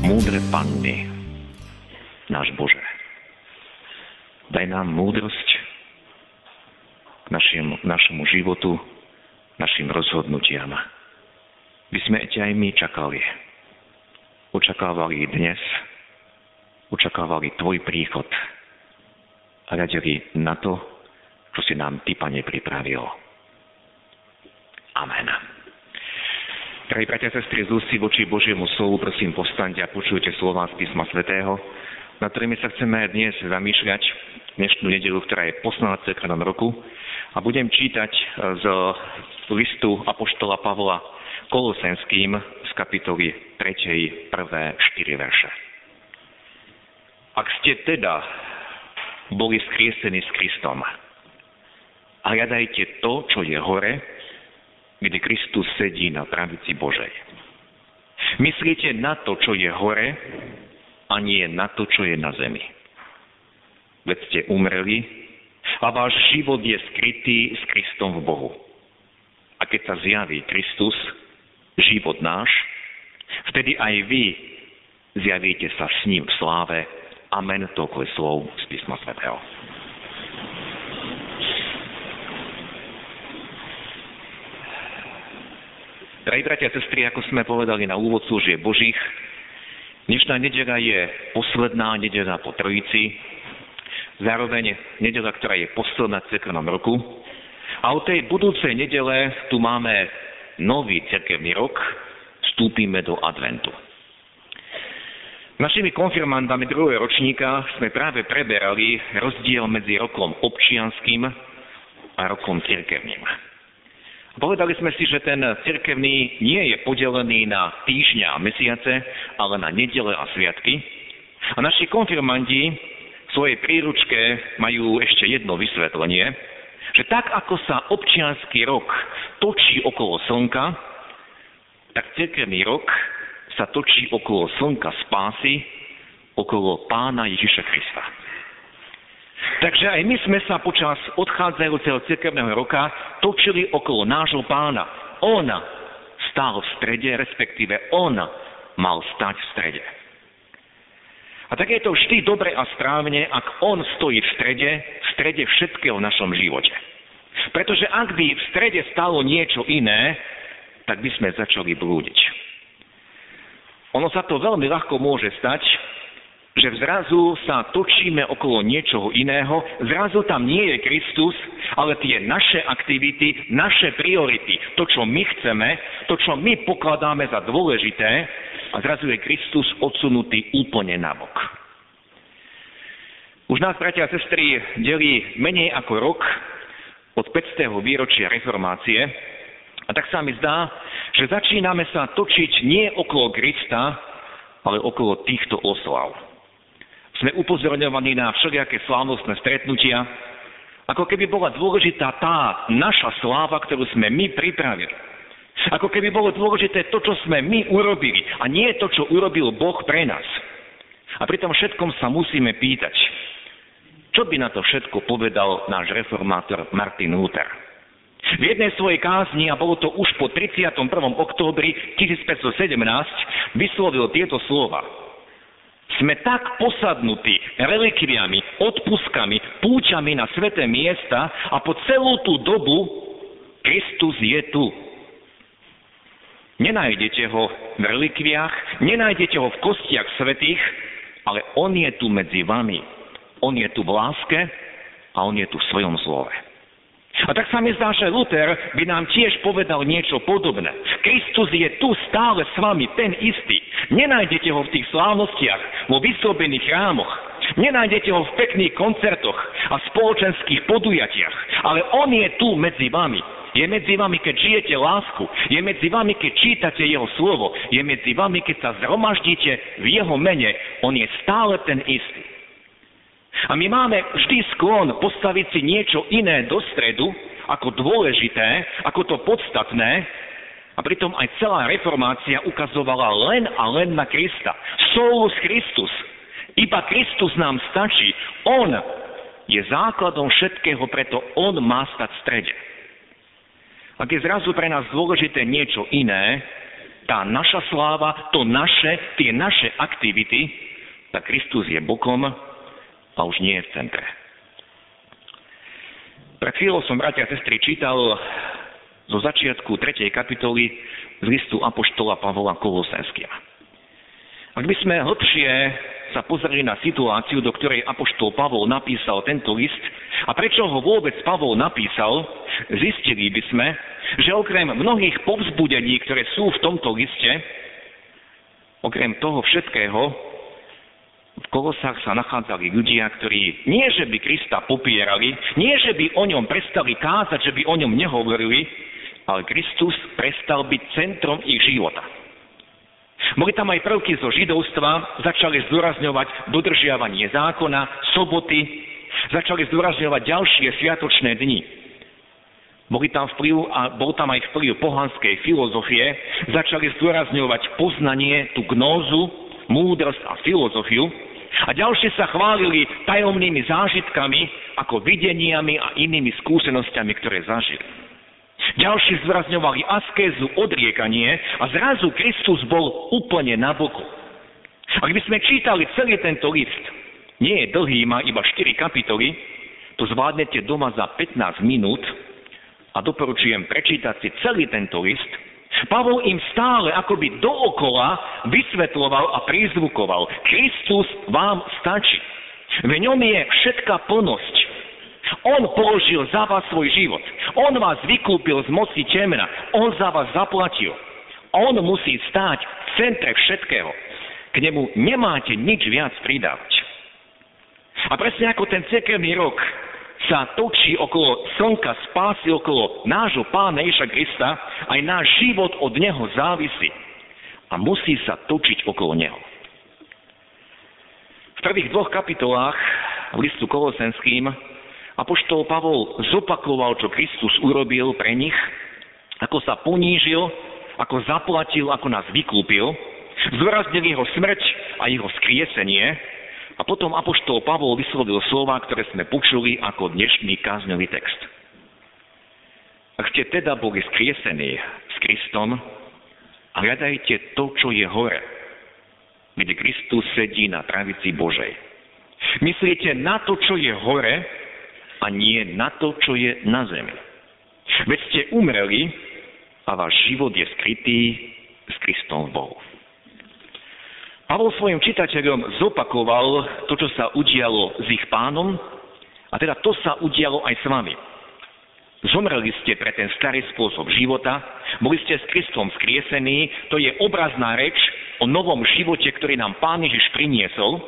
múdre panny, náš Bože. Daj nám múdrosť k našim, našemu životu, našim rozhodnutiam. By sme ťa aj my čakali. Očakávali dnes, očakávali Tvoj príchod a radili na to, čo si nám Ty, Pane, pripravil. Amen. Drahí bratia a sestry, z ústy voči Božiemu slovu, prosím, postaňte a počujte slova z písma svätého, na ktorými sa chceme dnes zamýšľať dnešnú nedelu, ktorá je posledná cerkvenom roku. A budem čítať z listu Apoštola Pavla Kolosenským z kapitoly 3. prvé 4 verše. Ak ste teda boli skriesení s Kristom, hľadajte to, čo je hore, kde Kristus sedí na pravici Božej. Myslíte na to, čo je hore, a nie na to, čo je na zemi. Veď ste umreli a váš život je skrytý s Kristom v Bohu. A keď sa zjaví Kristus, život náš, vtedy aj vy zjavíte sa s ním v sláve. Amen, toľko je slov z písma svätého. Drahí bratia a sestry, ako sme povedali na úvod služieb Božích, dnešná nedela je posledná nedela po Trojici, zároveň nedela, ktorá je posledná v cirkevnom roku. A od tej budúcej nedele tu máme nový cirkevný rok, vstúpime do adventu. Našimi konfirmandami druhého ročníka sme práve preberali rozdiel medzi rokom občianským a rokom cirkevným. Povedali sme si, že ten cirkevný nie je podelený na týždňa a mesiace, ale na nedele a sviatky. A naši konfirmandi v svojej príručke majú ešte jedno vysvetlenie, že tak ako sa občianský rok točí okolo slnka, tak cirkevný rok sa točí okolo slnka spásy, okolo pána Ježiša Krista. Takže aj my sme sa počas odchádzajúceho cirkevného roka točili okolo nášho pána. On stál v strede, respektíve on mal stať v strede. A tak je to vždy dobre a správne, ak on stojí v strede, v strede všetkého v našom živote. Pretože ak by v strede stalo niečo iné, tak by sme začali blúdiť. Ono sa to veľmi ľahko môže stať, že zrazu sa točíme okolo niečoho iného, zrazu tam nie je Kristus, ale tie naše aktivity, naše priority, to, čo my chceme, to, čo my pokladáme za dôležité, a zrazu je Kristus odsunutý úplne nabok. Už nás, bratia a sestry, delí menej ako rok od 500. výročia reformácie a tak sa mi zdá, že začíname sa točiť nie okolo Krista, ale okolo týchto oslav. Sme upozorňovaní na všelijaké slávnostné stretnutia, ako keby bola dôležitá tá naša sláva, ktorú sme my pripravili. Ako keby bolo dôležité to, čo sme my urobili a nie to, čo urobil Boh pre nás. A pri tom všetkom sa musíme pýtať, čo by na to všetko povedal náš reformátor Martin Luther. V jednej svojej kázni, a bolo to už po 31. októbri 1517, vyslovil tieto slova. Sme tak posadnutí relikviami, odpuskami, púčami na sveté miesta a po celú tú dobu Kristus je tu. Nenájdete ho v relikviách, nenájdete ho v kostiach svetých, ale on je tu medzi vami. On je tu v láske a on je tu v svojom slove. A tak sa mi zdá, že Luther by nám tiež povedal niečo podobné. Kristus je tu stále s vami, ten istý. Nenájdete ho v tých slávnostiach, vo vyslobených chrámoch. Nenájdete ho v pekných koncertoch a spoločenských podujatiach, ale on je tu medzi vami. Je medzi vami, keď žijete lásku. Je medzi vami, keď čítate jeho slovo. Je medzi vami, keď sa zhromaždíte v jeho mene. On je stále ten istý. A my máme vždy sklon postaviť si niečo iné do stredu, ako dôležité, ako to podstatné, a pritom aj celá reformácia ukazovala len a len na Krista. Solus Christus. Iba Kristus nám stačí. On je základom všetkého, preto On má stať v strede. Ak je zrazu pre nás dôležité niečo iné, tá naša sláva, to naše, tie naše aktivity, tak Kristus je bokom a už nie je v centre. Pred chvíľou som, bratia a sestry, čítal zo začiatku 3. kapitoly z listu Apoštola Pavola Kolosenským. Ak by sme hlbšie sa pozreli na situáciu, do ktorej Apoštol Pavol napísal tento list a prečo ho vôbec Pavol napísal, zistili by sme, že okrem mnohých povzbudení, ktoré sú v tomto liste, okrem toho všetkého, v Kolosách sa nachádzali ľudia, ktorí nie, že by Krista popierali, nie, že by o ňom prestali kázať, že by o ňom nehovorili, ale Kristus prestal byť centrom ich života. Boli tam aj prvky zo židovstva, začali zdôrazňovať dodržiavanie zákona, soboty, začali zdôrazňovať ďalšie sviatočné dni. Boli tam vplyv, a bol tam aj vplyv pohanskej filozofie, začali zdôrazňovať poznanie, tú gnózu, múdrosť a filozofiu, a ďalšie sa chválili tajomnými zážitkami, ako videniami a inými skúsenosťami, ktoré zažili. Ďalší zvrazňovali askézu, odriekanie a zrazu Kristus bol úplne na boku. Ak by sme čítali celý tento list, nie je dlhý, má iba 4 kapitoly, to zvládnete doma za 15 minút a doporučujem prečítať si celý tento list. Pavol im stále akoby dookola vysvetloval a prizvukoval. Kristus vám stačí. V ňom je všetká plnosť. On položil za vás svoj život. On vás vykúpil z moci temna. On za vás zaplatil. On musí stáť v centre všetkého. K nemu nemáte nič viac pridávať. A presne ako ten cirkevný rok sa točí okolo slnka spásy, okolo nášho pána Ježa Krista, aj náš život od neho závisí. A musí sa točiť okolo neho. V prvých dvoch kapitolách v listu Kolosenským Apoštol Pavol zopakoval, čo Kristus urobil pre nich, ako sa ponížil, ako zaplatil, ako nás vykúpil, zdôraznil jeho smrť a jeho skriesenie a potom Apoštol Pavol vyslovil slova, ktoré sme počuli ako dnešný kázňový text. Ak ste teda boli skriesení s Kristom, hľadajte to, čo je hore, kde Kristus sedí na pravici Božej. Myslíte na to, čo je hore, a nie na to, čo je na zemi. Veď ste umreli a váš život je skrytý s Kristom Bohu. Pavol svojim čitateľom zopakoval to, čo sa udialo s ich pánom, a teda to sa udialo aj s vami. Zomreli ste pre ten starý spôsob života, boli ste s Kristom skriesení, to je obrazná reč o novom živote, ktorý nám Pán Ježiš priniesol.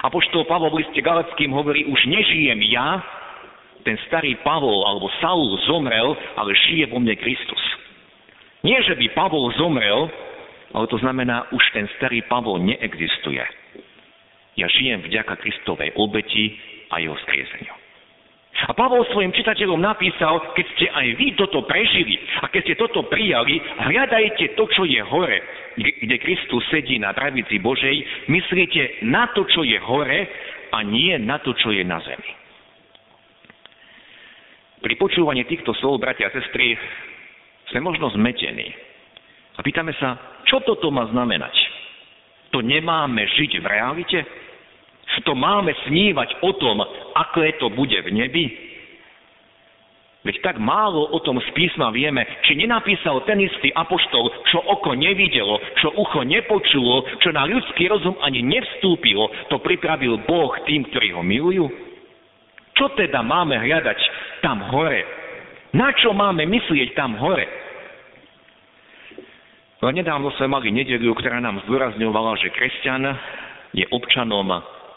A poštol Pavol v liste Galeckým hovorí, už nežijem ja, ten starý Pavol alebo Saul zomrel, ale žije vo mne Kristus. Nie, že by Pavol zomrel, ale to znamená, už ten starý Pavol neexistuje. Ja žijem vďaka Kristovej obeti a jeho skrieseniu. A Pavol svojim čitateľom napísal, keď ste aj vy toto prežili a keď ste toto prijali, hľadajte to, čo je hore, kde Kristus sedí na pravici Božej, myslíte na to, čo je hore a nie na to, čo je na zemi. Pri počúvaní týchto slov, bratia a sestry, sme možno zmetení. A pýtame sa, čo toto má znamenať? To nemáme žiť v realite? To máme snívať o tom, ako to bude v nebi? Veď tak málo o tom z písma vieme, či nenapísal ten istý apoštol, čo oko nevidelo, čo ucho nepočulo, čo na ľudský rozum ani nevstúpilo, to pripravil Boh tým, ktorí ho milujú? Čo teda máme hľadať tam hore? Na čo máme myslieť tam hore? No nedávno sme mali nedeliu, ktorá nám zdôrazňovala, že kresťan je občanom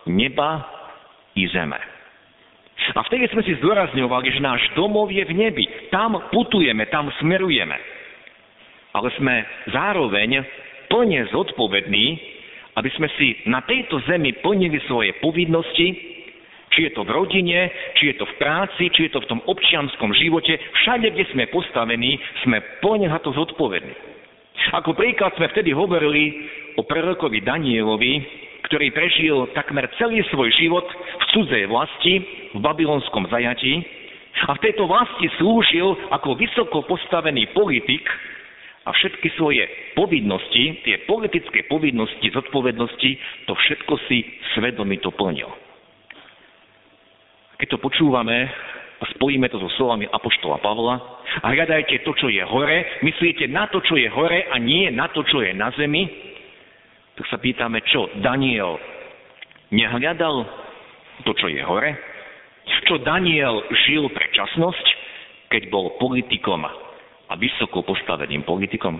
neba i zeme. A vtedy sme si zdôrazňovali, že náš domov je v nebi. Tam putujeme, tam smerujeme. Ale sme zároveň plne zodpovední, aby sme si na tejto zemi plnili svoje povinnosti, či je to v rodine, či je to v práci, či je to v tom občianskom živote, všade, kde sme postavení, sme plne za to zodpovední. Ako príklad sme vtedy hovorili o prorokovi Danielovi, ktorý prežil takmer celý svoj život v cudzej vlasti, v babylonskom zajatí a v tejto vlasti slúžil ako vysoko postavený politik a všetky svoje povinnosti, tie politické povinnosti, zodpovednosti, to všetko si svedomito plnil. Keď to počúvame a spojíme to so slovami Apoštola Pavla a hľadajte to, čo je hore, myslíte na to, čo je hore a nie na to, čo je na zemi, tak sa pýtame, čo Daniel nehľadal to, čo je hore? Čo Daniel žil pre časnosť, keď bol politikom a vysoko postaveným politikom?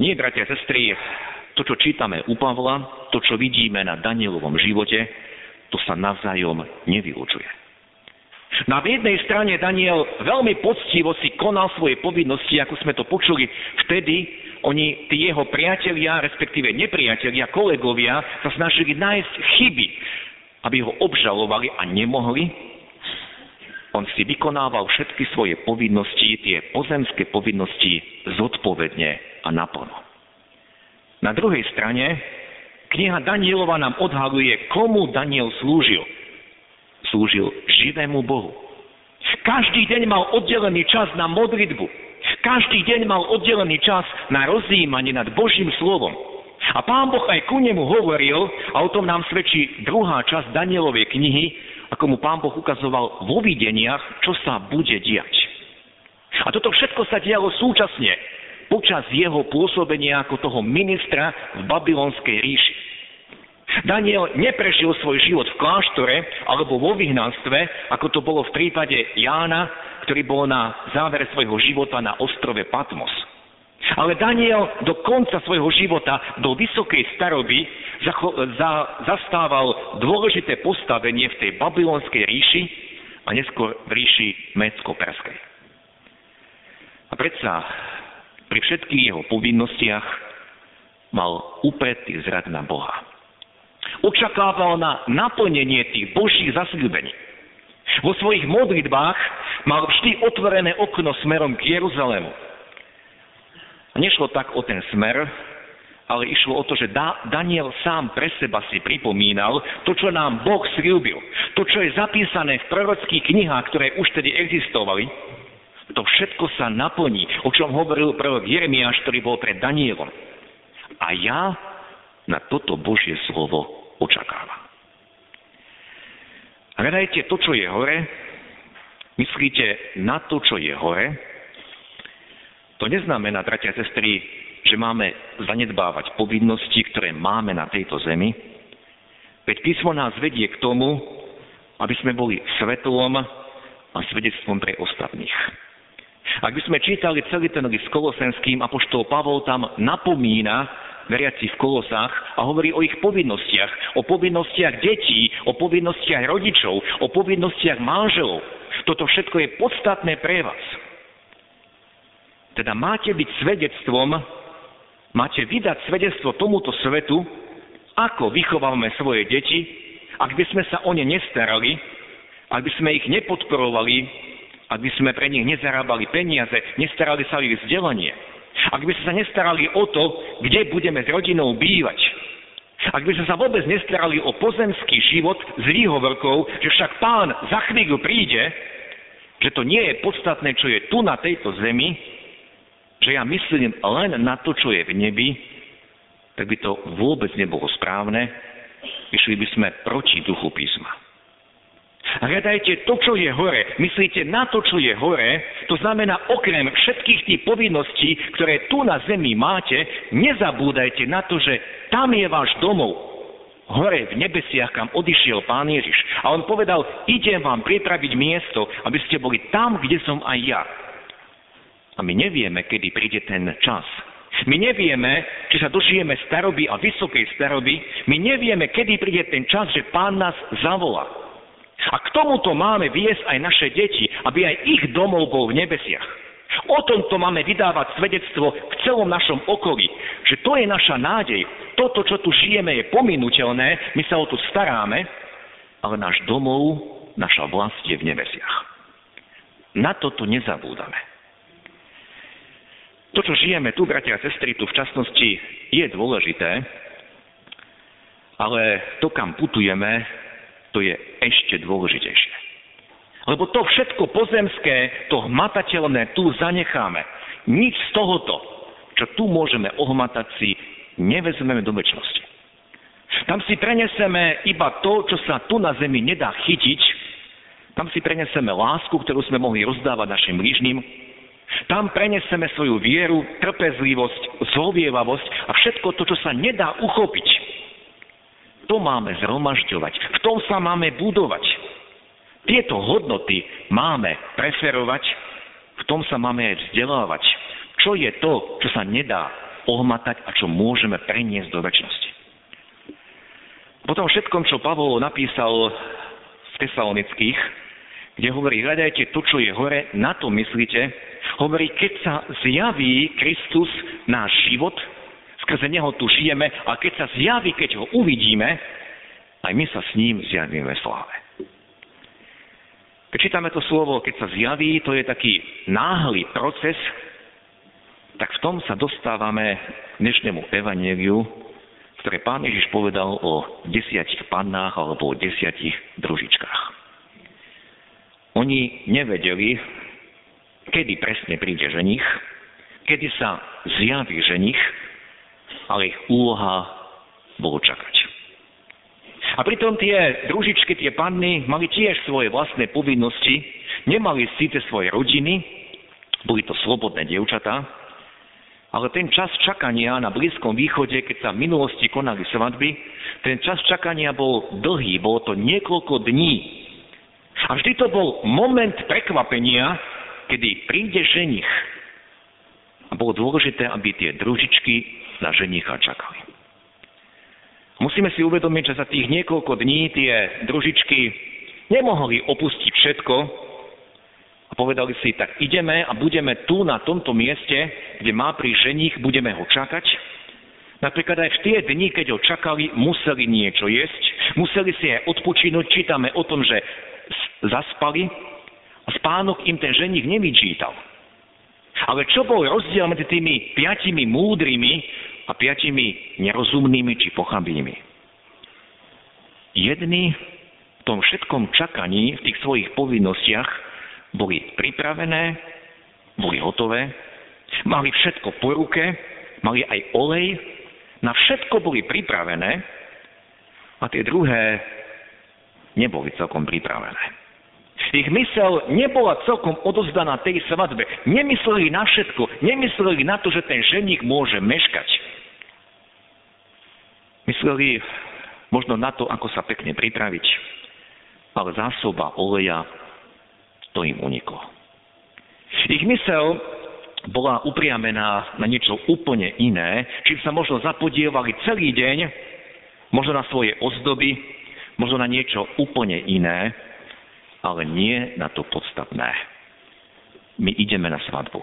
Nie, bratia a sestry, to, čo čítame u Pavla, to, čo vidíme na Danielovom živote, to sa navzájom nevylučuje. Na jednej strane Daniel veľmi poctivo si konal svoje povinnosti, ako sme to počuli vtedy, oni, tí jeho priatelia, respektíve nepriatelia, kolegovia, sa snažili nájsť chyby, aby ho obžalovali a nemohli. On si vykonával všetky svoje povinnosti, tie pozemské povinnosti zodpovedne a naplno. Na druhej strane Kniha Danielova nám odhaluje, komu Daniel slúžil. Slúžil živému Bohu. Každý deň mal oddelený čas na modlitbu. Každý deň mal oddelený čas na rozjímanie nad Božím slovom. A pán Boh aj ku nemu hovoril, a o tom nám svedčí druhá časť Danielovej knihy, ako mu pán Boh ukazoval vo videniach, čo sa bude diať. A toto všetko sa dialo súčasne počas jeho pôsobenia ako toho ministra v babylonskej ríši. Daniel neprežil svoj život v kláštore alebo vo vyhnanstve, ako to bolo v prípade Jána, ktorý bol na závere svojho života na ostrove Patmos. Ale Daniel do konca svojho života do vysokej staroby za, zastával dôležité postavenie v tej babylonskej ríši a neskôr v ríši Mécko-Perskej. A predsa pri všetkých jeho povinnostiach mal upretý zrad na Boha. Očakával na naplnenie tých Božích zasľúbení. Vo svojich modlitbách mal vždy otvorené okno smerom k Jeruzalému. A nešlo tak o ten smer, ale išlo o to, že Daniel sám pre seba si pripomínal to, čo nám Boh slúbil, to, čo je zapísané v prorockých knihách, ktoré už tedy existovali, to všetko sa naplní, o čom hovoril prorok Jeremiáš, ktorý bol pred Danielom. A ja na toto Božie slovo očakávam. Hľadajte to, čo je hore, myslíte na to, čo je hore. To neznamená, bratia a sestry, že máme zanedbávať povinnosti, ktoré máme na tejto zemi. Veď písmo nás vedie k tomu, aby sme boli svetlom a svedectvom pre ostatných. Ak by sme čítali celý ten list kolosenským, apoštol Pavol tam napomína veriaci v kolosách a hovorí o ich povinnostiach, o povinnostiach detí, o povinnostiach rodičov, o povinnostiach manželov. Toto všetko je podstatné pre vás. Teda máte byť svedectvom, máte vydať svedectvo tomuto svetu, ako vychovávame svoje deti, ak by sme sa o ne nestarali, ak by sme ich nepodporovali, ak by sme pre nich nezarábali peniaze, nestarali sa o ich vzdelanie, ak by sme sa nestarali o to, kde budeme s rodinou bývať, ak by sme sa vôbec nestarali o pozemský život s výhovorkou, že však pán za chvíľu príde, že to nie je podstatné, čo je tu na tejto zemi, že ja myslím len na to, čo je v nebi, tak by to vôbec nebolo správne. Išli by sme proti duchu písma. Hľadajte to, čo je hore. Myslíte na to, čo je hore. To znamená, okrem všetkých tých povinností, ktoré tu na zemi máte, nezabúdajte na to, že tam je váš domov. Hore v nebesiach, kam odišiel Pán Ježiš. A on povedal, idem vám pripraviť miesto, aby ste boli tam, kde som aj ja. A my nevieme, kedy príde ten čas. My nevieme, či sa dožijeme staroby a vysokej staroby. My nevieme, kedy príde ten čas, že Pán nás zavolá. A k tomuto máme viesť aj naše deti, aby aj ich domov bol v nebesiach. O tomto máme vydávať svedectvo v celom našom okolí, že to je naša nádej. Toto, čo tu žijeme, je pominuteľné, my sa o to staráme, ale náš domov, naša vlast je v nebesiach. Na toto nezabúdame. To, čo žijeme tu, bratia a sestry, tu v časnosti, je dôležité, ale to, kam putujeme, to je ešte dôležitejšie. Lebo to všetko pozemské, to hmatateľné tu zanecháme. Nič z tohoto, čo tu môžeme ohmatať si, nevezmeme do väčšnosti. Tam si preneseme iba to, čo sa tu na zemi nedá chytiť. Tam si preneseme lásku, ktorú sme mohli rozdávať našim blížnym. Tam preneseme svoju vieru, trpezlivosť, zlovievavosť a všetko to, čo sa nedá uchopiť. To máme zhromažďovať. V tom sa máme budovať. Tieto hodnoty máme preferovať, v tom sa máme aj vzdelávať. Čo je to, čo sa nedá ohmatať a čo môžeme preniesť do väčšnosti. Po tom všetkom, čo Pavol napísal v Tesalonických, kde hovorí, hľadajte to, čo je hore, na to myslíte, hovorí, keď sa zjaví Kristus, náš život, skrze Neho tu žijeme a keď sa zjaví, keď ho uvidíme, aj my sa s ním zjavíme v sláve. Keď čítame to slovo, keď sa zjaví, to je taký náhly proces, tak v tom sa dostávame k dnešnému evaneliu, ktoré pán Ježiš povedal o desiatich pannách alebo o desiatich družičkách. Oni nevedeli, kedy presne príde ženich, kedy sa zjaví ženich, ale ich úloha bolo čakať. A pritom tie družičky, tie panny mali tiež svoje vlastné povinnosti, nemali síce svoje rodiny, boli to slobodné dievčatá, ale ten čas čakania na Blízkom východe, keď sa v minulosti konali svadby, ten čas čakania bol dlhý, bolo to niekoľko dní. A vždy to bol moment prekvapenia, kedy príde ženich. A bolo dôležité, aby tie družičky na ženicha čakali. Musíme si uvedomiť, že za tých niekoľko dní tie družičky nemohli opustiť všetko, a povedali si, tak ideme a budeme tu na tomto mieste, kde má pri ženích, budeme ho čakať. Napríklad aj v tie dni, keď ho čakali, museli niečo jesť, museli si aj odpočinúť. Čítame o tom, že zaspali a spánok im ten ženich nevyčítal. Ale čo bol rozdiel medzi tými piatimi múdrymi a piatimi nerozumnými či pochabými? Jedni v tom všetkom čakaní, v tých svojich povinnostiach, boli pripravené, boli hotové, mali všetko po ruke, mali aj olej, na všetko boli pripravené a tie druhé neboli celkom pripravené. Ich mysel nebola celkom odozdaná tej svadbe. Nemysleli na všetko. Nemysleli na to, že ten ženich môže meškať. Mysleli možno na to, ako sa pekne pripraviť. Ale zásoba oleja to im uniklo. Ich mysel bola upriamená na niečo úplne iné, čím sa možno zapodievali celý deň, možno na svoje ozdoby, možno na niečo úplne iné, ale nie na to podstatné. My ideme na svadbu.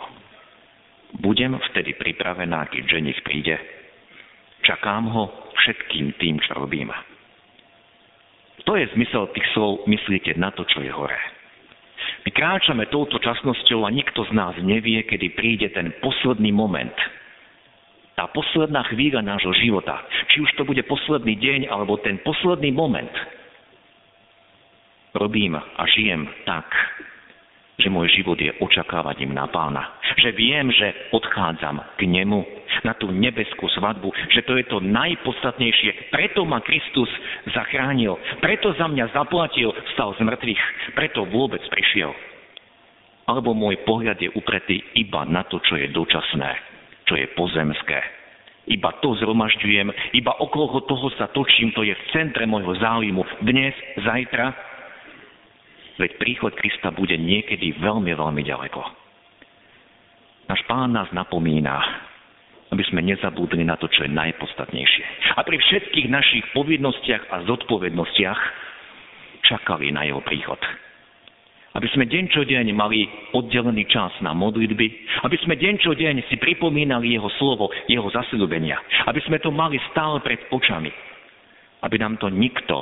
Budem vtedy pripravená, keď ženich príde. Čakám ho všetkým tým, čo robím. To je zmysel tých slov, myslíte na to, čo je hore. My kráčame touto časnosťou a nikto z nás nevie, kedy príde ten posledný moment. Tá posledná chvíľa nášho života. Či už to bude posledný deň, alebo ten posledný moment. Robím a žijem tak, že môj život je očakávaním na pána. Že viem, že odchádzam k nemu na tú nebeskú svadbu, že to je to najpodstatnejšie. Preto ma Kristus zachránil, preto za mňa zaplatil, stal z mŕtvych, preto vôbec prišiel. Alebo môj pohľad je upretý iba na to, čo je dočasné, čo je pozemské. Iba to zhromažďujem, iba okolo toho sa točím, to je v centre môjho záujmu. Dnes, zajtra, veď príchod Krista bude niekedy veľmi, veľmi ďaleko. Náš pán nás napomína, aby sme nezabudli na to, čo je najpodstatnejšie. A pri všetkých našich povinnostiach a zodpovednostiach, čakali na jeho príchod. Aby sme deň čo deň mali oddelený čas na modlitby, aby sme deň čo deň si pripomínali jeho slovo, jeho zasľubenia, aby sme to mali stále pred očami, aby nám to nikto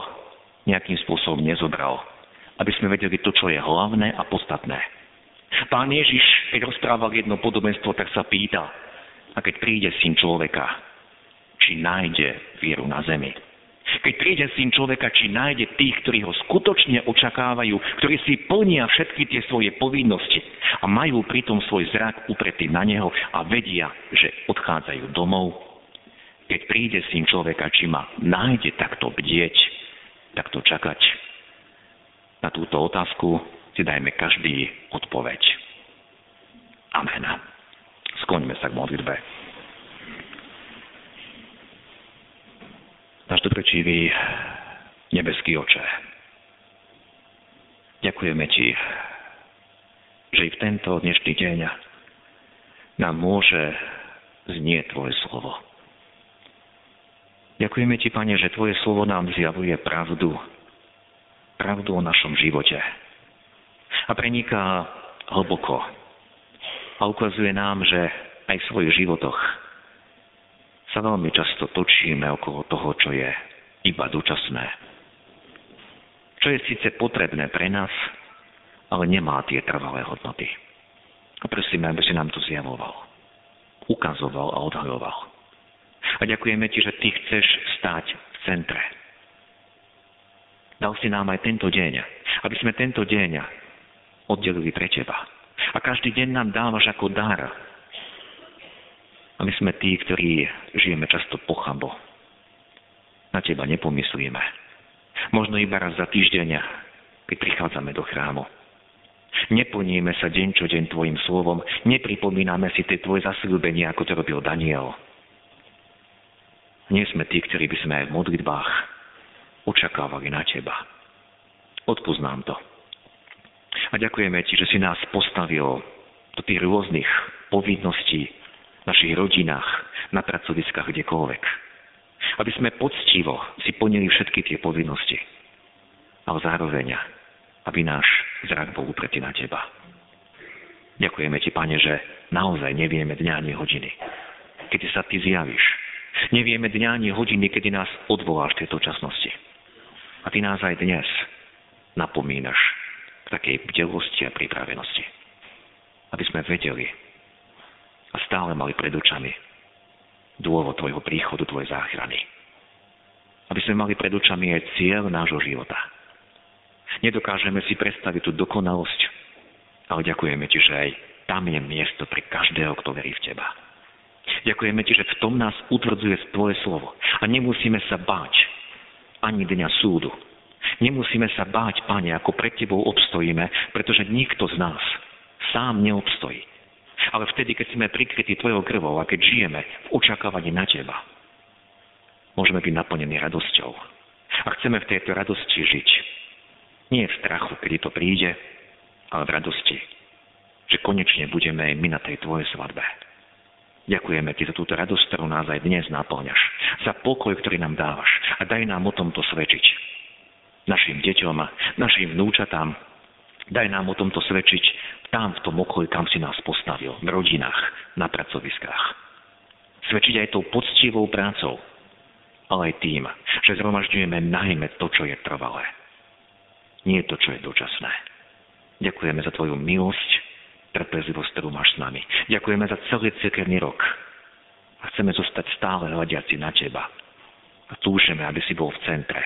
nejakým spôsobom nezobral, aby sme vedeli to, čo je hlavné a podstatné. Pán Ježiš, keď rozprával jedno podobenstvo, tak sa pýta, a keď príde syn človeka, či nájde vieru na zemi. Keď príde syn človeka, či nájde tých, ktorí ho skutočne očakávajú, ktorí si plnia všetky tie svoje povinnosti a majú pritom svoj zrak upretý na neho a vedia, že odchádzajú domov. Keď príde syn človeka, či ma nájde takto bdieť, takto čakať. Na túto otázku si dajme každý odpoveď. Amen. Skloňme sa k modlitbe. Náš dobrečivý nebeský oče, ďakujeme Ti, že i v tento dnešný deň nám môže znieť Tvoje slovo. Ďakujeme Ti, Pane, že Tvoje slovo nám zjavuje pravdu, pravdu o našom živote a preniká hlboko a ukazuje nám, že aj v svojich životoch sa veľmi často točíme okolo toho, čo je iba dočasné. Čo je síce potrebné pre nás, ale nemá tie trvalé hodnoty. A prosíme, aby si nám to zjavoval, ukazoval a odhaľoval. A ďakujeme ti, že ty chceš stáť v centre. Dal si nám aj tento deň, aby sme tento deň oddelili pre teba. A každý deň nám dávaš ako dar a my sme tí, ktorí žijeme často pochabo. Na teba nepomyslíme. Možno iba raz za týždeň, keď prichádzame do chrámu. Neplníme sa deň čo deň Tvojim slovom, nepripomíname si tie Tvoje zasľúbenia, ako to robil Daniel. Nie sme tí, ktorí by sme aj v modlitbách očakávali na Teba. Odpúsť nám to. A ďakujeme Ti, že si nás postavil do tých rôznych povinností, našich rodinách, na pracoviskách, kdekoľvek. Aby sme poctivo si plnili všetky tie povinnosti. Ale zároveň, aby náš zrak bol upretý na Teba. Ďakujeme Ti, Pane, že naozaj nevieme dňa ani hodiny, kedy sa Ty zjavíš. Nevieme dňa ani hodiny, kedy nás odvoláš v tejto časnosti. A Ty nás aj dnes napomínaš k takej bdelosti a pripravenosti. Aby sme vedeli, a stále mali pred očami dôvod tvojho príchodu, tvojej záchrany. Aby sme mali pred očami aj cieľ nášho života. Nedokážeme si predstaviť tú dokonalosť, ale ďakujeme ti, že aj tam je miesto pre každého, kto verí v teba. Ďakujeme ti, že v tom nás utvrdzuje tvoje slovo. A nemusíme sa báť ani dňa súdu. Nemusíme sa báť, Pane, ako pred Tebou obstojíme, pretože nikto z nás sám neobstojí ale vtedy, keď sme prikrytí Tvojou krvou a keď žijeme v očakávaní na Teba, môžeme byť naplnení radosťou. A chceme v tejto radosti žiť. Nie v strachu, kedy to príde, ale v radosti, že konečne budeme aj my na tej Tvojej svadbe. Ďakujeme Ti za túto radosť, ktorú nás aj dnes naplňaš. Za pokoj, ktorý nám dávaš. A daj nám o tomto svedčiť. Našim deťom, našim vnúčatám. Daj nám o tomto svedčiť tam v tom okolí, kam si nás postavil, v rodinách, na pracoviskách. Svedčiť aj tou poctivou prácou, ale aj tým, že zhromažďujeme najmä to, čo je trvalé. Nie to, čo je dočasné. Ďakujeme za Tvoju milosť, trpezlivosť, ktorú máš s nami. Ďakujeme za celý cirkevný rok. A chceme zostať stále hľadiaci na Teba. A túžeme, aby si bol v centre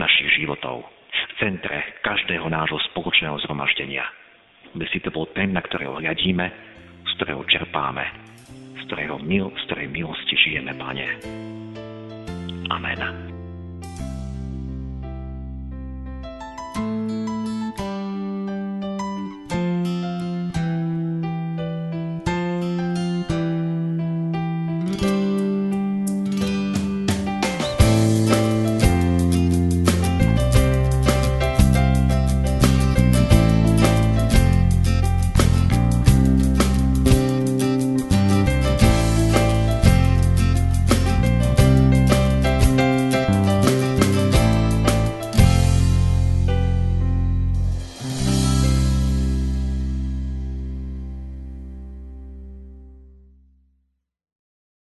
našich životov. V centre každého nášho spoločného zhromaždenia aby si to bol ten, na ktorého hľadíme, z ktorého čerpáme, z ktorého mil, z ktorej milosti žijeme, Pane. Amen.